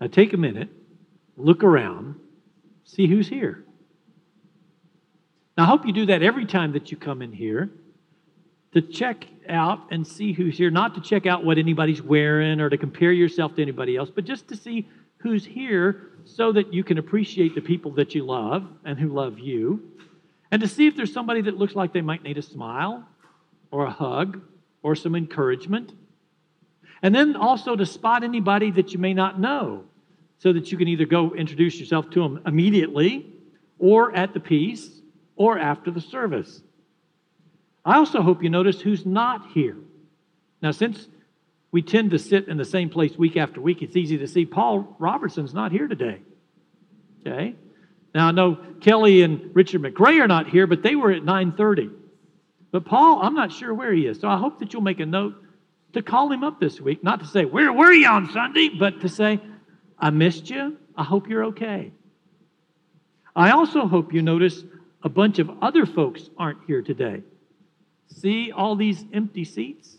Now take a minute, look around, see who's here. Now, I hope you do that every time that you come in here to check out and see who's here, not to check out what anybody's wearing or to compare yourself to anybody else, but just to see who's here so that you can appreciate the people that you love and who love you, and to see if there's somebody that looks like they might need a smile or a hug or some encouragement. And then also to spot anybody that you may not know so that you can either go introduce yourself to them immediately or at the peace or after the service. I also hope you notice who's not here. Now, since we tend to sit in the same place week after week, it's easy to see Paul Robertson's not here today. Okay? Now I know Kelly and Richard McRae are not here, but they were at 9:30. But Paul, I'm not sure where he is. So I hope that you'll make a note to call him up this week, not to say, Where were you on Sunday? but to say, I missed you. I hope you're okay. I also hope you notice a bunch of other folks aren't here today. See all these empty seats?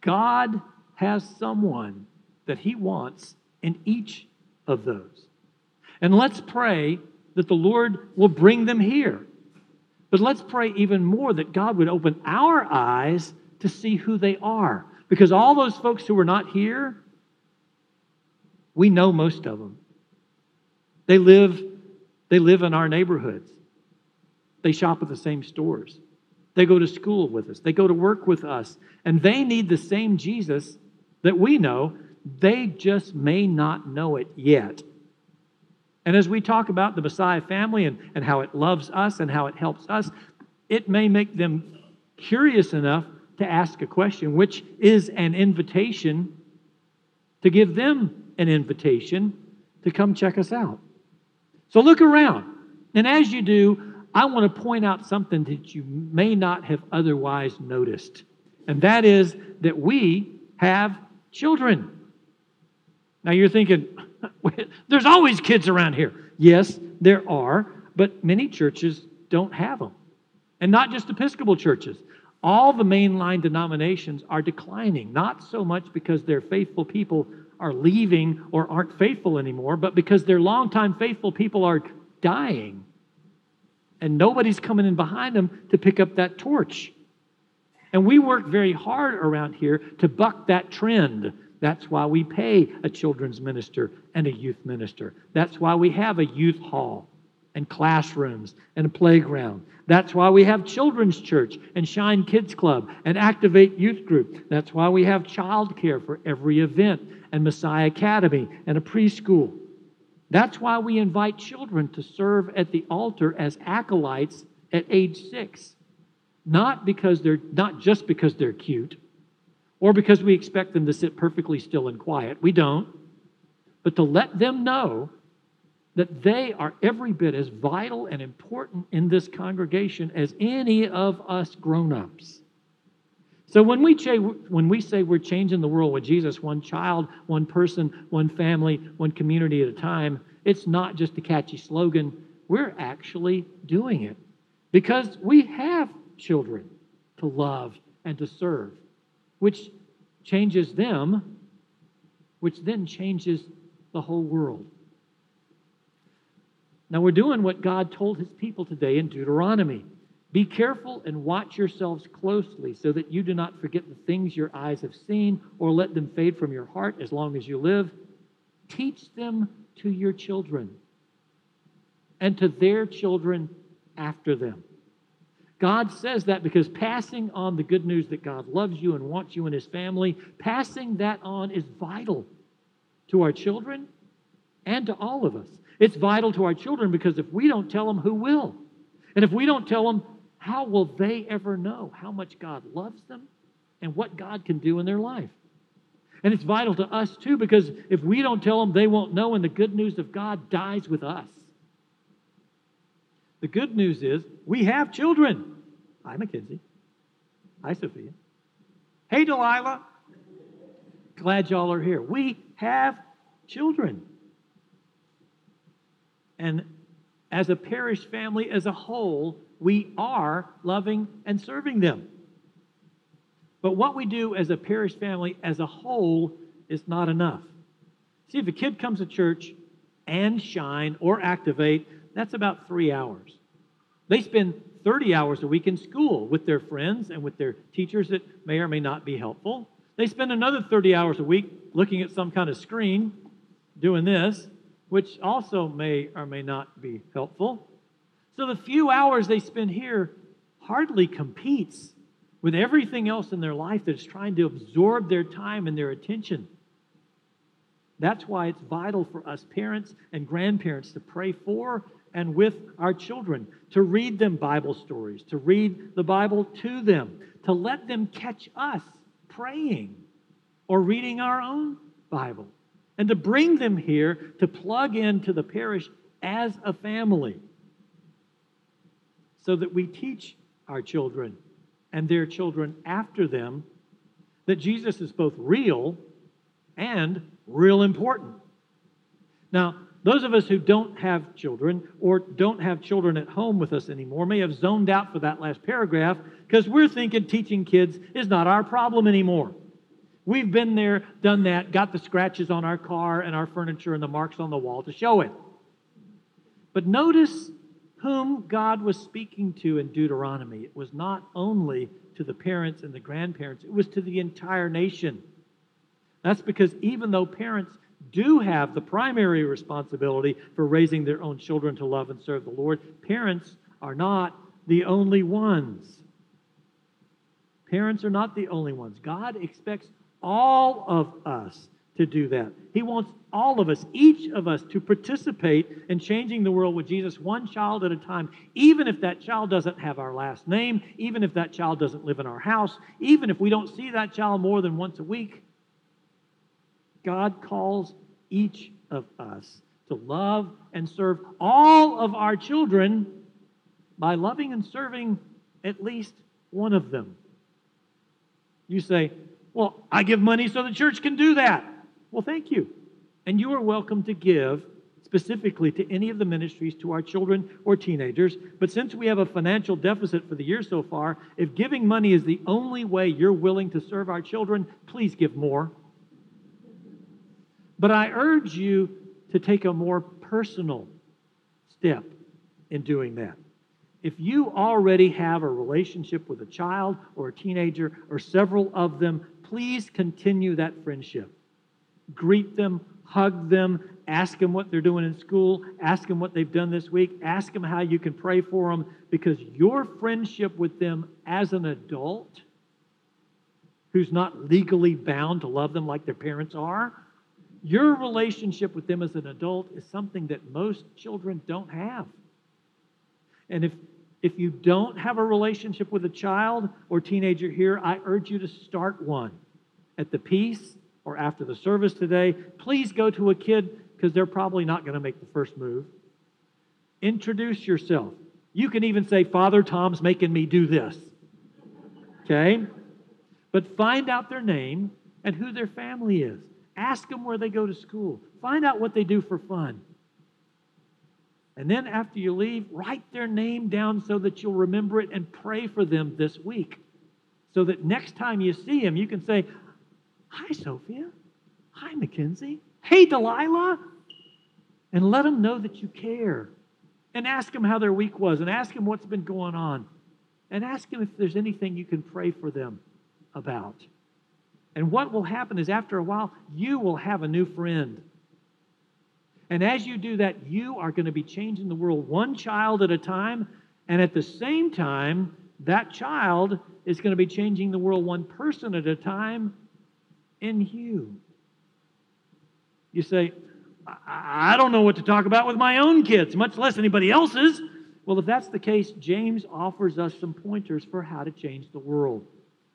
God has someone that He wants in each of those. And let's pray that the Lord will bring them here. But let's pray even more that God would open our eyes to see who they are. Because all those folks who are not here, we know most of them. They live, they live in our neighborhoods. They shop at the same stores. They go to school with us. They go to work with us. And they need the same Jesus that we know. They just may not know it yet. And as we talk about the Messiah family and, and how it loves us and how it helps us, it may make them curious enough to ask a question, which is an invitation to give them an invitation to come check us out. So look around. And as you do, I want to point out something that you may not have otherwise noticed. And that is that we have children. Now you're thinking, there's always kids around here. Yes, there are, but many churches don't have them. And not just Episcopal churches. All the mainline denominations are declining, not so much because they're faithful people are leaving or aren't faithful anymore, but because their longtime faithful people are dying. And nobody's coming in behind them to pick up that torch. And we work very hard around here to buck that trend that's why we pay a children's minister and a youth minister. That's why we have a youth hall and classrooms and a playground. That's why we have children's church and Shine Kids Club and Activate Youth Group. That's why we have childcare for every event and Messiah Academy and a preschool. That's why we invite children to serve at the altar as acolytes at age 6. Not because they're not just because they're cute, or because we expect them to sit perfectly still and quiet. We don't. But to let them know that they are every bit as vital and important in this congregation as any of us grown ups. So when we, ch- when we say we're changing the world with Jesus, one child, one person, one family, one community at a time, it's not just a catchy slogan. We're actually doing it because we have children to love and to serve which changes them, which then changes the whole world. Now, we're doing what God told his people today in Deuteronomy. Be careful and watch yourselves closely so that you do not forget the things your eyes have seen or let them fade from your heart as long as you live. Teach them to your children and to their children after them. God says that because passing on the good news that God loves you and wants you in His family, passing that on is vital to our children and to all of us. It's vital to our children because if we don't tell them, who will? And if we don't tell them, how will they ever know how much God loves them and what God can do in their life? And it's vital to us too because if we don't tell them, they won't know, and the good news of God dies with us. The good news is we have children. Hi, Mackenzie. Hi, Sophia. Hey, Delilah. Glad y'all are here. We have children. And as a parish family as a whole, we are loving and serving them. But what we do as a parish family as a whole is not enough. See, if a kid comes to church and shine or activate, that's about three hours. They spend 30 hours a week in school with their friends and with their teachers that may or may not be helpful. They spend another 30 hours a week looking at some kind of screen doing this, which also may or may not be helpful. So the few hours they spend here hardly competes with everything else in their life that's trying to absorb their time and their attention. That's why it's vital for us parents and grandparents to pray for and with our children, to read them Bible stories, to read the Bible to them, to let them catch us praying or reading our own Bible, and to bring them here to plug into the parish as a family so that we teach our children and their children after them that Jesus is both real and real important. Now, those of us who don't have children or don't have children at home with us anymore may have zoned out for that last paragraph because we're thinking teaching kids is not our problem anymore. We've been there, done that, got the scratches on our car and our furniture and the marks on the wall to show it. But notice whom God was speaking to in Deuteronomy. It was not only to the parents and the grandparents, it was to the entire nation. That's because even though parents do have the primary responsibility for raising their own children to love and serve the Lord, parents are not the only ones. Parents are not the only ones. God expects all of us to do that. He wants all of us, each of us, to participate in changing the world with Jesus one child at a time, even if that child doesn't have our last name, even if that child doesn't live in our house, even if we don't see that child more than once a week. God calls each of us to love and serve all of our children by loving and serving at least one of them. You say, Well, I give money so the church can do that. Well, thank you. And you are welcome to give specifically to any of the ministries to our children or teenagers. But since we have a financial deficit for the year so far, if giving money is the only way you're willing to serve our children, please give more. But I urge you to take a more personal step in doing that. If you already have a relationship with a child or a teenager or several of them, please continue that friendship. Greet them, hug them, ask them what they're doing in school, ask them what they've done this week, ask them how you can pray for them, because your friendship with them as an adult who's not legally bound to love them like their parents are, your relationship with them as an adult is something that most children don't have. And if if you don't have a relationship with a child or teenager here, I urge you to start one at the peace or after the service today. Please go to a kid because they're probably not going to make the first move. Introduce yourself. You can even say, Father Tom's making me do this. Okay? But find out their name and who their family is. Ask them where they go to school. Find out what they do for fun. And then after you leave, write their name down so that you'll remember it and pray for them this week. So that next time you see them, you can say, Hi, Sophia. Hi, Mackenzie. Hey, Delilah. And let them know that you care. And ask them how their week was. And ask them what's been going on. And ask them if there's anything you can pray for them about. And what will happen is after a while, you will have a new friend. And as you do that, you are going to be changing the world one child at a time. And at the same time, that child is going to be changing the world one person at a time in you. You say, I don't know what to talk about with my own kids, much less anybody else's. Well, if that's the case, James offers us some pointers for how to change the world.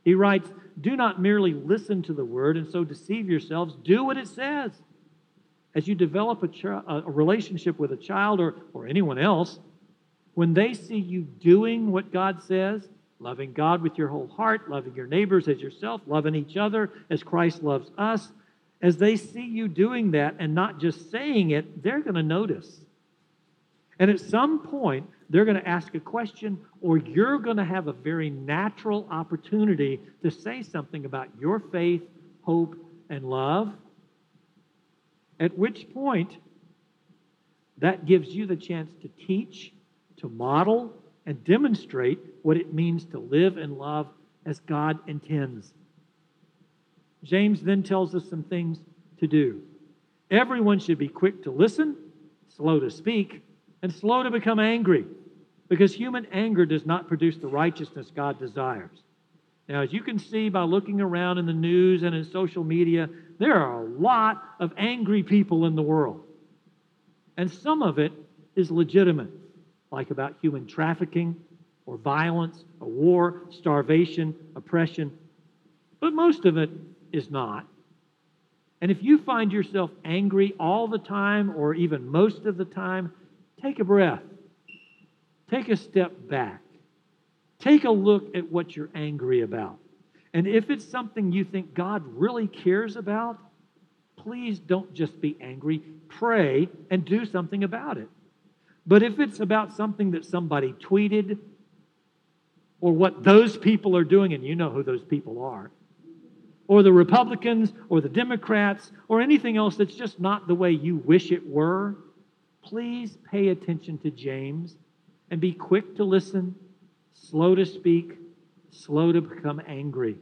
He writes, Do not merely listen to the word and so deceive yourselves. Do what it says. As you develop a, ch- a relationship with a child or, or anyone else, when they see you doing what God says, loving God with your whole heart, loving your neighbors as yourself, loving each other as Christ loves us, as they see you doing that and not just saying it, they're going to notice. And at some point, they're going to ask a question, or you're going to have a very natural opportunity to say something about your faith, hope, and love. At which point, that gives you the chance to teach, to model, and demonstrate what it means to live and love as God intends. James then tells us some things to do. Everyone should be quick to listen, slow to speak, and slow to become angry, because human anger does not produce the righteousness God desires. Now, as you can see by looking around in the news and in social media, there are a lot of angry people in the world. And some of it is legitimate, like about human trafficking or violence, or war, starvation, oppression. But most of it is not. And if you find yourself angry all the time or even most of the time, take a breath. Take a step back. Take a look at what you're angry about. And if it's something you think God really cares about, please don't just be angry. Pray and do something about it. But if it's about something that somebody tweeted or what those people are doing, and you know who those people are, or the Republicans or the Democrats or anything else that's just not the way you wish it were, please pay attention to James and be quick to listen, slow to speak, slow to become angry,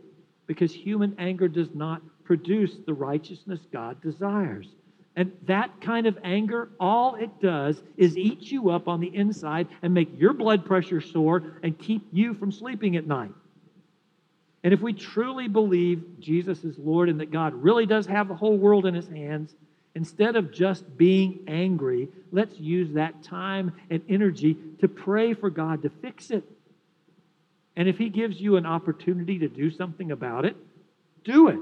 because human anger does not produce the righteousness God desires. And that kind of anger, all it does is eat you up on the inside and make your blood pressure soar and keep you from sleeping at night. And if we truly believe Jesus is Lord and that God really does have the whole world in his hands, instead of just being angry, let's use that time and energy to pray for God to fix it. And if he gives you an opportunity to do something about it, do it.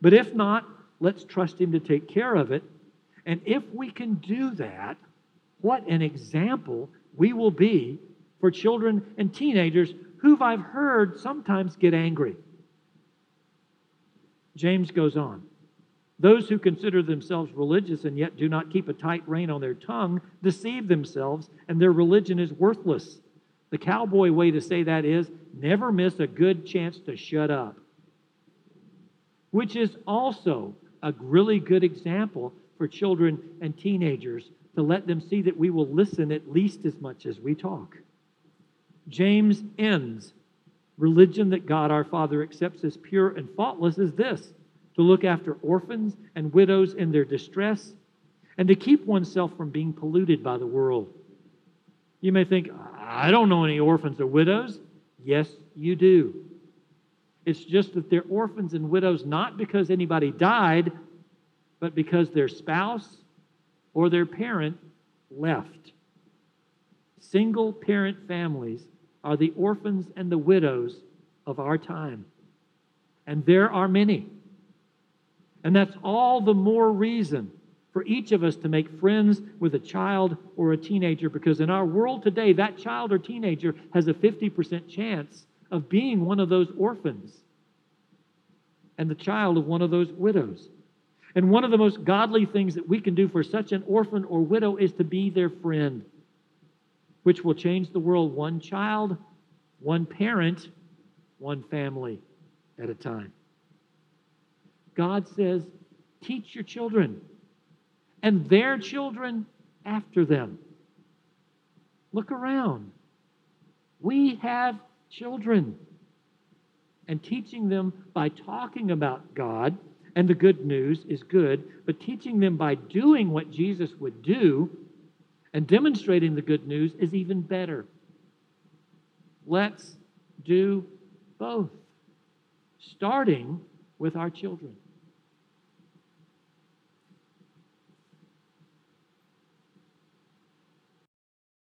But if not, let's trust him to take care of it. And if we can do that, what an example we will be for children and teenagers who I've heard sometimes get angry. James goes on. Those who consider themselves religious and yet do not keep a tight rein on their tongue deceive themselves, and their religion is worthless. The cowboy way to say that is never miss a good chance to shut up, which is also a really good example for children and teenagers to let them see that we will listen at least as much as we talk. James ends religion that God our Father accepts as pure and faultless is this to look after orphans and widows in their distress and to keep oneself from being polluted by the world. You may think, I don't know any orphans or widows. Yes, you do. It's just that they're orphans and widows not because anybody died, but because their spouse or their parent left. Single parent families are the orphans and the widows of our time. And there are many. And that's all the more reason for each of us to make friends with a child or a teenager because in our world today, that child or teenager has a 50% chance of being one of those orphans and the child of one of those widows. And one of the most godly things that we can do for such an orphan or widow is to be their friend which will change the world one child, one parent, one family at a time. God says, teach your children and their children after them. Look around. We have children. And teaching them by talking about God and the good news is good, but teaching them by doing what Jesus would do and demonstrating the good news is even better. Let's do both, starting with our children.